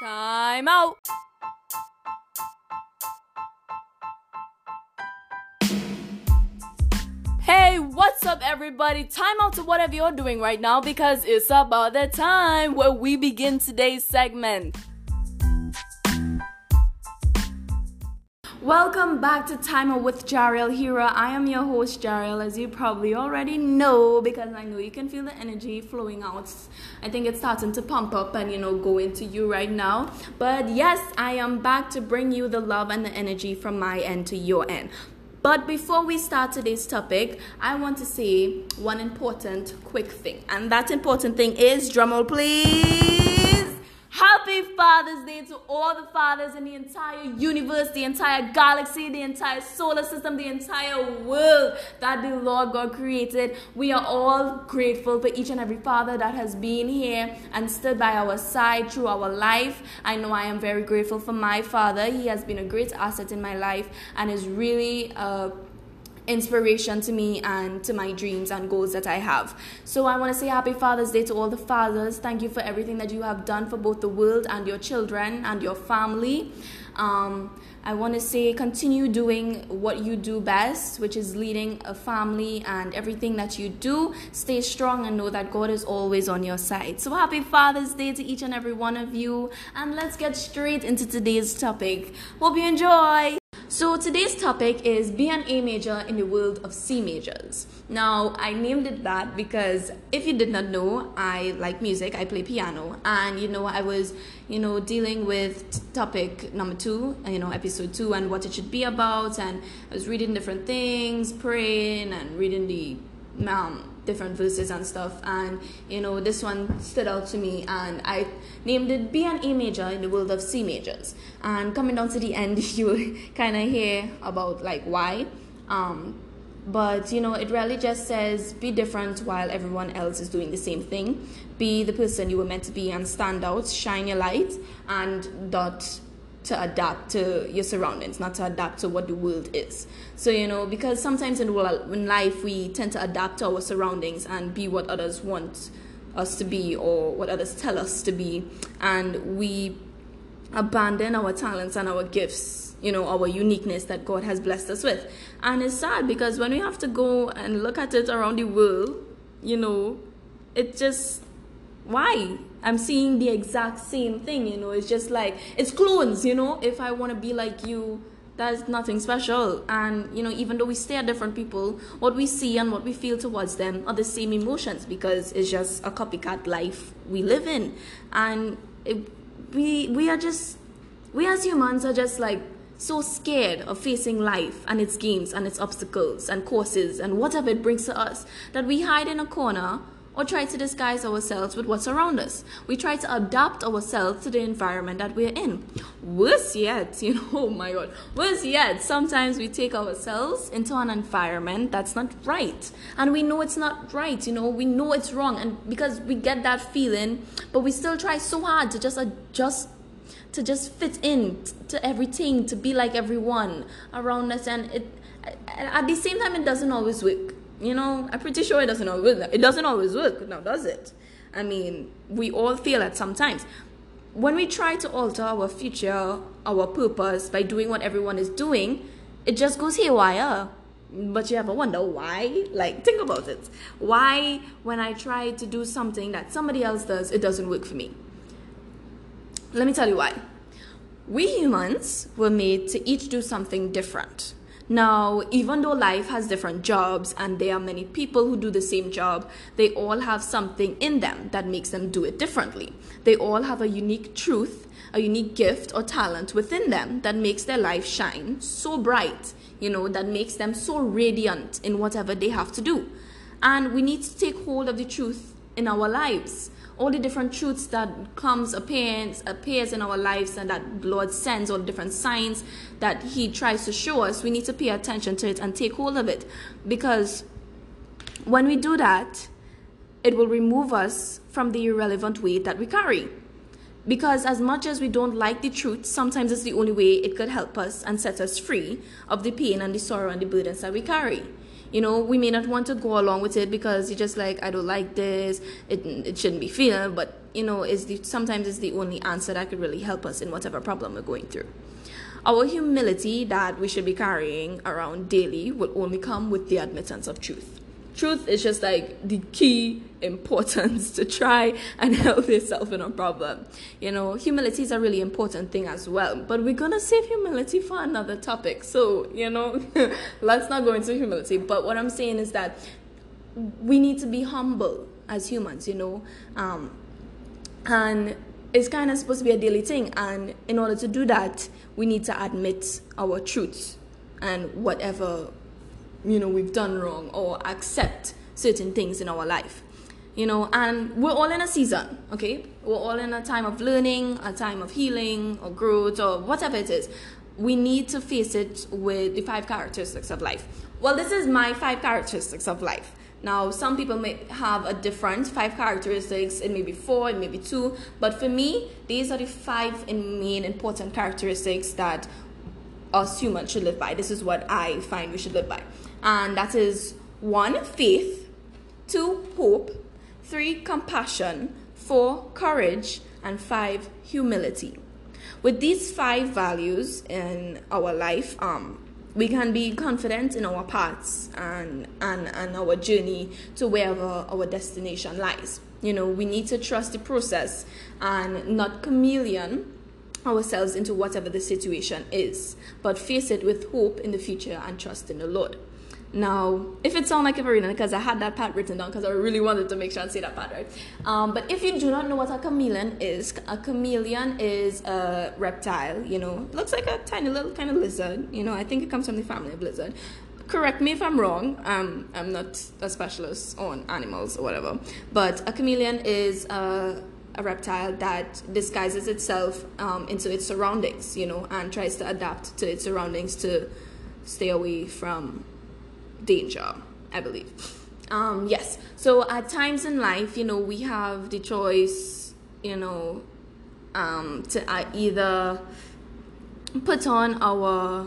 Time out. Hey, what's up, everybody? Time out to whatever you're doing right now because it's about the time where we begin today's segment. Welcome back to Timer with Jariel Hira. I am your host, Jariel, as you probably already know because I know you can feel the energy flowing out. I think it's starting to pump up and you know go into you right now. But yes, I am back to bring you the love and the energy from my end to your end. But before we start today's topic, I want to say one important quick thing. And that important thing is drumroll please. Happy Father's Day to all the fathers in the entire universe, the entire galaxy, the entire solar system, the entire world that the Lord God created. We are all grateful for each and every father that has been here and stood by our side through our life. I know I am very grateful for my father. He has been a great asset in my life and is really uh, inspiration to me and to my dreams and goals that I have. So I want to say happy Father's Day to all the fathers. Thank you for everything that you have done for both the world and your children and your family. Um, I want to say continue doing what you do best, which is leading a family and everything that you do. Stay strong and know that God is always on your side. So happy Father's Day to each and every one of you. And let's get straight into today's topic. Hope you enjoy. So today's topic is be an A major in the world of C majors. Now I named it that because if you did not know, I like music, I play piano, and you know I was you know dealing with topic number two, you know episode two, and what it should be about, and I was reading different things, praying, and reading the um, different verses and stuff. And you know this one stood out to me and i named it be an a major in the world of c majors. And coming down to the end you kind of hear about like why. Um, but you know it really just says be different while everyone else is doing the same thing. Be the person you were meant to be and stand out shine your light and dot to adapt to your surroundings, not to adapt to what the world is. So, you know, because sometimes in, in life we tend to adapt to our surroundings and be what others want us to be or what others tell us to be. And we abandon our talents and our gifts, you know, our uniqueness that God has blessed us with. And it's sad because when we have to go and look at it around the world, you know, it just why? I'm seeing the exact same thing you know? It's just like it's clones you know? If i want to be like you that's nothing special. And you know even though we stare at different people what we see and what we feel towards them are the same emotions because it's just a copycat life we live in. And it, we we are just we as humans are just like so scared of facing life and its games and its obstacles and courses and whatever it brings to us that we hide in a corner or try to disguise ourselves with what's around us. We try to adapt ourselves to the environment that we're in. Worse yet, you know, oh my god, worse yet, sometimes we take ourselves into an environment that's not right. And we know it's not right, you know, we know it's wrong. And because we get that feeling, but we still try so hard to just adjust to just fit in to everything, to be like everyone around us. And it, at the same time, it doesn't always work you know, I'm pretty sure it doesn't always work. It doesn't always work now, does it? I mean, we all feel it sometimes. When we try to alter our future, our purpose by doing what everyone is doing, it just goes haywire. But you ever wonder why? Like, think about it. Why, when I try to do something that somebody else does, it doesn't work for me? Let me tell you why. We humans were made to each do something different. Now, even though life has different jobs and there are many people who do the same job, they all have something in them that makes them do it differently. They all have a unique truth, a unique gift or talent within them that makes their life shine so bright, you know, that makes them so radiant in whatever they have to do. And we need to take hold of the truth in our lives all the different truths that comes appears appears in our lives and that Lord sends all the different signs that He tries to show us, we need to pay attention to it and take hold of it. Because when we do that, it will remove us from the irrelevant weight that we carry. Because as much as we don't like the truth, sometimes it's the only way it could help us and set us free of the pain and the sorrow and the burdens that we carry. You know, we may not want to go along with it because you're just like, I don't like this. It, it shouldn't be female, but you know, is the, sometimes it's the only answer that could really help us in whatever problem we're going through. Our humility that we should be carrying around daily will only come with the admittance of truth. Truth is just like the key importance to try and help yourself in a problem. You know, humility is a really important thing as well, but we're gonna save humility for another topic. So, you know, let's not go into humility. But what I'm saying is that we need to be humble as humans, you know. Um, and it's kind of supposed to be a daily thing. And in order to do that, we need to admit our truths and whatever, you know, we've done wrong or accept certain things in our life. You know, and we're all in a season, okay? We're all in a time of learning, a time of healing or growth or whatever it is. We need to face it with the five characteristics of life. Well, this is my five characteristics of life. Now, some people may have a different five characteristics, it may be four, it may be two, but for me, these are the five main important characteristics that us humans should live by. This is what I find we should live by. And that is one, faith, two, hope, three, compassion, four, courage, and five, humility. With these five values in our life, um, we can be confident in our paths and, and, and our journey to wherever our destination lies. You know, we need to trust the process and not chameleon ourselves into whatever the situation is, but face it with hope in the future and trust in the Lord. Now, if it sounds like a reading, because I had that part written down because I really wanted to make sure I say that part right. Um, but if you do not know what a chameleon is, a chameleon is a reptile. You know, looks like a tiny little kind of lizard. You know, I think it comes from the family of lizard. Correct me if I'm wrong. Um, I'm not a specialist on animals or whatever. But a chameleon is a a reptile that disguises itself um, into its surroundings, you know, and tries to adapt to its surroundings to stay away from danger, I believe. Um, yes, so at times in life, you know, we have the choice, you know, um, to uh, either put on our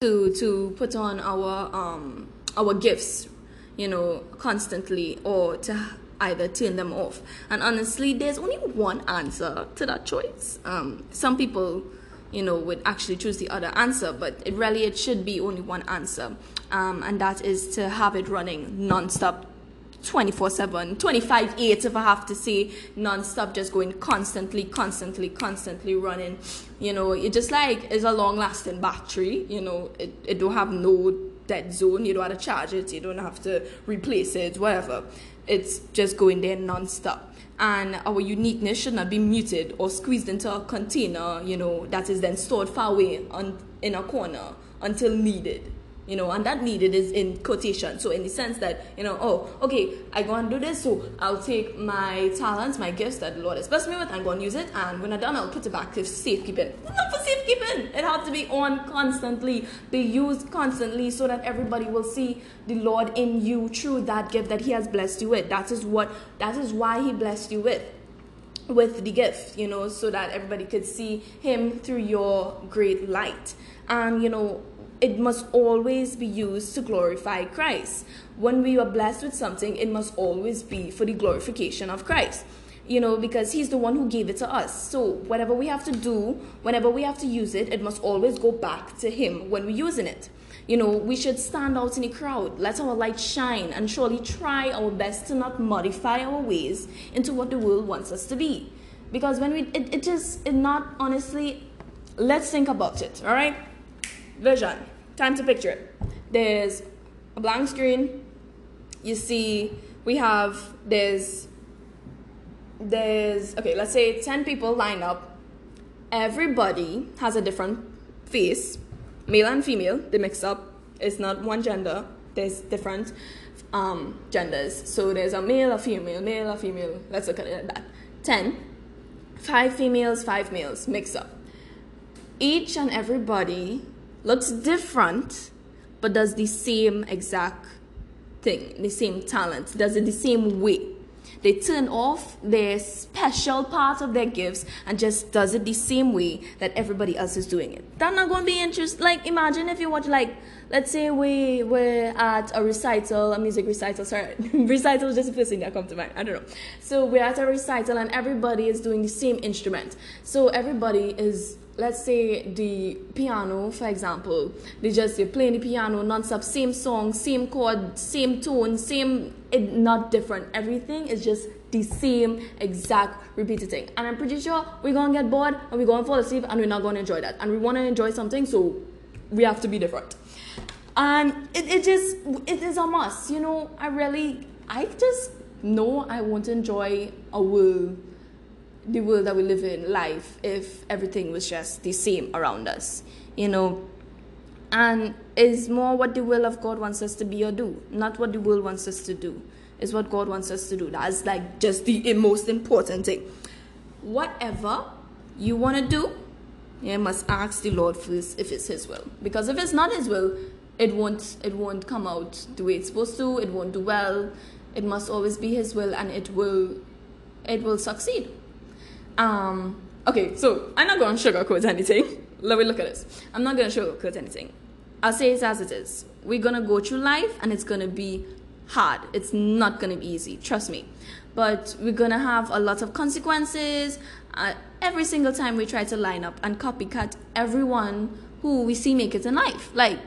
to to put on our um our gifts you know constantly or to either turn them off. And honestly there's only one answer to that choice. Um some people you know, would actually choose the other answer, but it really it should be only one answer, um, and that is to have it running non-stop 24-7 25-8 if i have to say non-stop just going constantly constantly constantly running. You know it just like is a long-lasting battery you know it, it don't have no dead zone you don't have to charge it you don't have to replace it whatever. It's just going there non-stop and our uniqueness should not be muted or squeezed into a container, you know, that is then stored far away on, in a corner until needed you know, and that needed is in quotation. So in the sense that, you know, oh, okay, I go and do this, so I'll take my talents, my gifts that the Lord has blessed me with, and go and use it, and when I'm done, I'll put it back to safekeeping. Not for safekeeping. It has to be on constantly, be used constantly, so that everybody will see the Lord in you through that gift that He has blessed you with. That is what, that is why He blessed you with with the gift, you know, so that everybody could see him through your great light. And, you know, it must always be used to glorify Christ. When we are blessed with something, it must always be for the glorification of Christ. You know, because He's the one who gave it to us. So, whatever we have to do, whenever we have to use it, it must always go back to Him when we're using it. You know, we should stand out in the crowd, let our light shine, and surely try our best to not modify our ways into what the world wants us to be. Because when we, it, it just, it not honestly, let's think about it, all right? Vision time to picture it. There's a blank screen. You see, we have there's there's okay, let's say 10 people lined up. Everybody has a different face, male and female, they mix up. It's not one gender, there's different um, genders. So there's a male, a female, male, a female. Let's look at it like that. 10, five females, five males, mix up. Each and everybody looks different, but does the same exact thing, the same talent, does it the same way. They turn off their special part of their gifts and just does it the same way that everybody else is doing it. That's not to be interesting. Like, imagine if you watch like let's say we we're at a recital, a music recital. Sorry, recital is just the first thing that comes to mind. I don't know. So we're at a recital and everybody is doing the same instrument. So everybody is let's say the piano, for example, they just you're playing the piano non-stop, same song, same chord, same tone, same it not different. Everything is just the same exact repeated thing. And I'm pretty sure we're gonna get bored and we're gonna fall asleep and we're not gonna enjoy that. And we wanna enjoy something, so we have to be different. And it, it just it is a must, you know. I really I just know I want to enjoy a world the world that we live in life if everything was just the same around us, you know. And it's more what the will of God wants us to be or do, not what the world wants us to do. Is what God wants us to do. That's like just the most important thing. Whatever you want to do, you must ask the Lord first if it's His will. Because if it's not His will, it won't it won't come out the way it's supposed to. It won't do well. It must always be His will, and it will it will succeed. Um, okay, so I'm not going to sugarcoat anything. Let me look at this. I'm not going to sugarcoat anything. I'll say it as it is. We're going to go through life and it's going to be hard. It's not going to be easy. Trust me. But we're going to have a lot of consequences uh, every single time we try to line up and copycat everyone who we see make it in life. Like,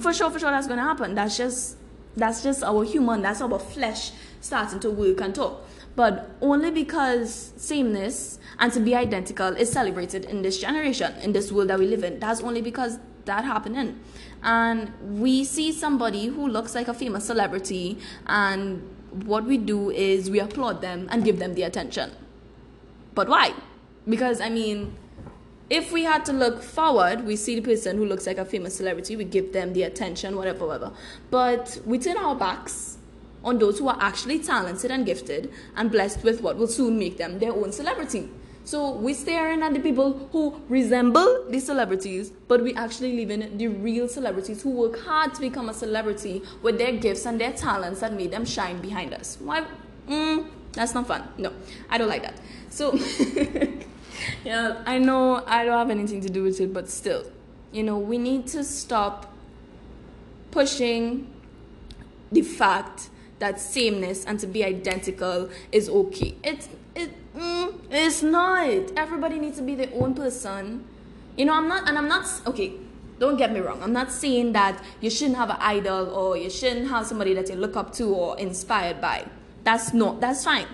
for sure, for sure, that's going to happen. That's just that's just our human, that's our flesh starting to work and talk but only because sameness and to be identical is celebrated in this generation, in this world that we live in. That's only because that happening. And we see somebody who looks like a famous celebrity, and what we do is we applaud them and give them the attention. But why? Because, I mean, if we had to look forward, we see the person who looks like a famous celebrity, we give them the attention, whatever, whatever. But we turn our backs on those who are actually talented and gifted and blessed with what will soon make them their own celebrity. So we're staring at the people who resemble the celebrities, but we actually live in the real celebrities who work hard to become a celebrity with their gifts and their talents that made them shine behind us. Why? Mm, that's not fun. No, I don't like that. So, yeah, I know I don't have anything to do with it, but still, you know, we need to stop pushing the fact that sameness and to be identical is okay. It's it mm, it's not. Everybody needs to be their own person. You know, I'm not, and I'm not okay. Don't get me wrong. I'm not saying that you shouldn't have an idol or you shouldn't have somebody that you look up to or inspired by. That's not. That's fine,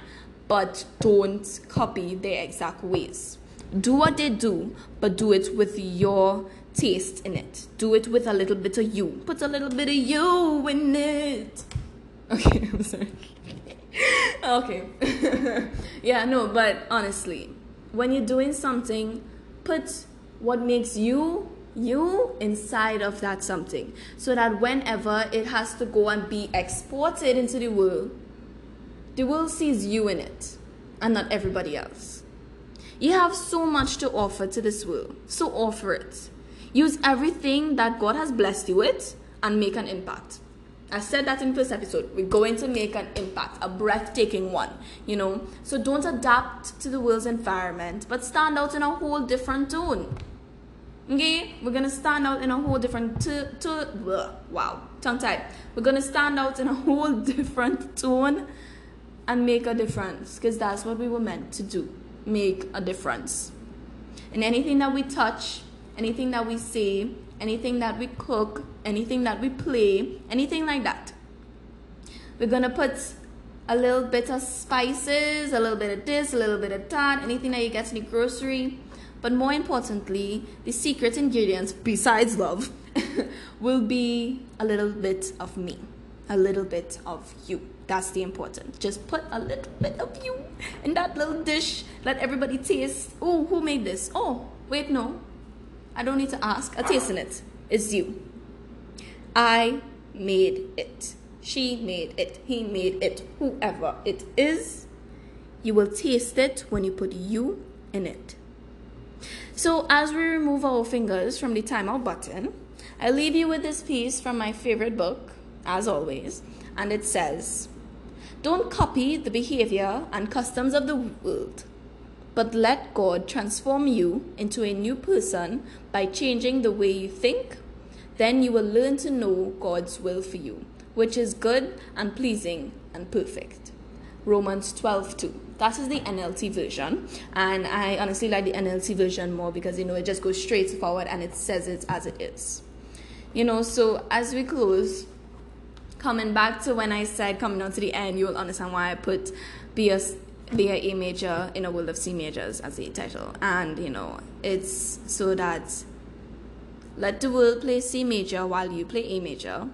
but don't copy their exact ways. Do what they do, but do it with your taste in it. Do it with a little bit of you. Put a little bit of you in it. Okay, I'm sorry. okay. yeah, no, but honestly, when you're doing something, put what makes you you inside of that something so that whenever it has to go and be exported into the world, the world sees you in it and not everybody else. You have so much to offer to this world, so offer it. Use everything that God has blessed you with and make an impact. I said that in first episode. We're going to make an impact, a breathtaking one, you know. So don't adapt to the world's environment, but stand out in a whole different tone. Okay, we're gonna stand out in a whole different to to wow tongue tied. We're gonna stand out in a whole different tone and make a difference because that's what we were meant to do. Make a difference in anything that we touch, anything that we say, anything that we cook, anything that we play, anything like that. We're gonna put a little bit of spices, a little bit of this, a little bit of that, anything that you get in the grocery. But more importantly, the secret ingredients, besides love, will be a little bit of me, a little bit of you. That's the important. Just put a little bit of you in that little dish. Let everybody taste. Oh, who made this? Oh, wait, no. I don't need to ask. I taste in it. It's you. I made it. She made it. He made it. Whoever it is, you will taste it when you put you in it. So, as we remove our fingers from the timeout button, I leave you with this piece from my favorite book, as always, and it says, Don't copy the behavior and customs of the world but let God transform you into a new person by changing the way you think, Then you will learn to know God's will for you, which is good and pleasing and perfect. Romans 12 2. That is the NLT version, and I honestly like the NLT version more because you know it just goes straight forward and it says it as it is. You know, so as we close, coming back to when I said coming on to the end, you'll understand why I put be a be a A major in a world of C majors as the title, and you know it's so that let the world play C major while you play A major.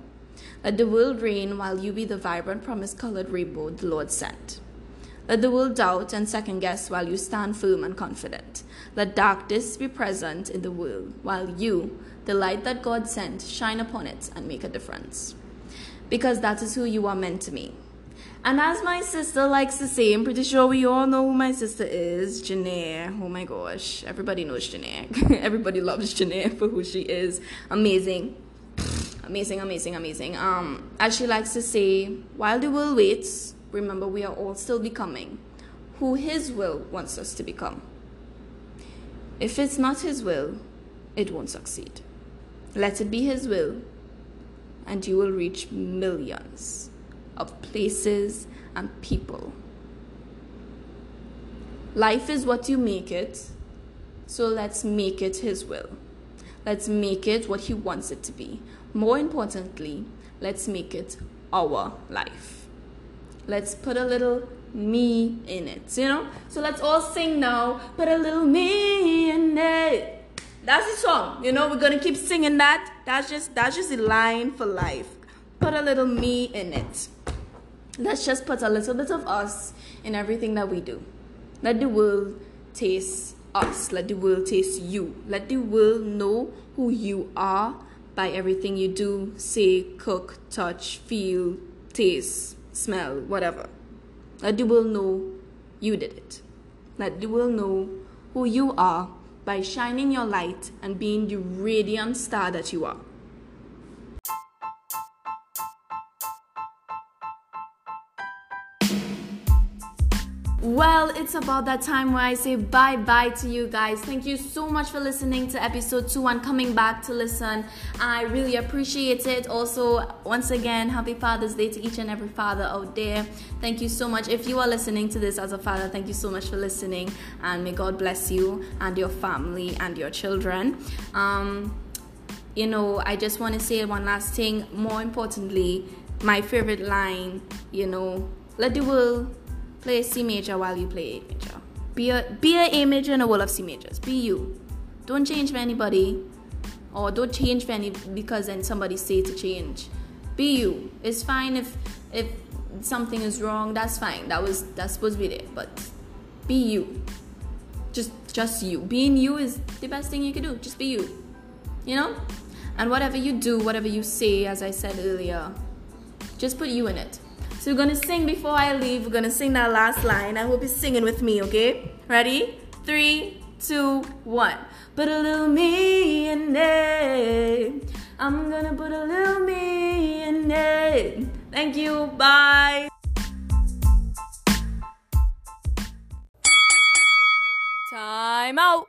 Let the world reign while you be the vibrant, promise colored rainbow the Lord sent. Let the world doubt and second guess while you stand firm and confident. Let darkness be present in the world while you, the light that God sent, shine upon it and make a difference. Because that is who you are meant to be. And as my sister likes to say, I'm pretty sure we all know who my sister is, Janae. Oh my gosh, everybody knows Janae. everybody loves Janae for who she is. Amazing. Amazing, amazing, amazing. Um, as she likes to say, while the world waits, remember we are all still becoming who His will wants us to become. If it's not His will, it won't succeed. Let it be His will, and you will reach millions of places and people. Life is what you make it, so let's make it His will. Let's make it what He wants it to be. More importantly, let's make it our life. Let's put a little me in it, you know? So let's all sing now. Put a little me in it. That's the song. You know, we're gonna keep singing that. That's just that's just a line for life. Put a little me in it. Let's just put a little bit of us in everything that we do. Let the world taste us. Let the world taste you. Let the world know who you are by everything you do, say, cook, touch, feel, taste, smell, whatever. Let the world know you did it. Let the world know who you are by shining your light and being the radiant star that you are. Well, it's about that time where I say bye bye to you guys. Thank you so much for listening to episode two and coming back to listen. I really appreciate it. Also, once again, happy Father's Day to each and every father out there. Thank you so much. If you are listening to this as a father, thank you so much for listening. And may God bless you and your family and your children. Um, you know, I just want to say one last thing. More importantly, my favorite line, you know, let the world play C major while you play A major. Be a be a A major in a world of C majors. Be you. Don't change for anybody, or don't change for any because then somebody say to change. Be you. It's fine if if something is wrong. That's fine. That was that's supposed to be there. But be you. Just just you. Being you is the best thing you can do. Just be you. You know. And whatever you do, whatever you say, as I said earlier, just put you in it. So we're gonna sing before I leave. We're gonna sing that last line. I hope you're singing with me, okay? Ready? Three, two, one. Put a little me in it. I'm gonna put a little me in it. Thank you. Bye. Time out.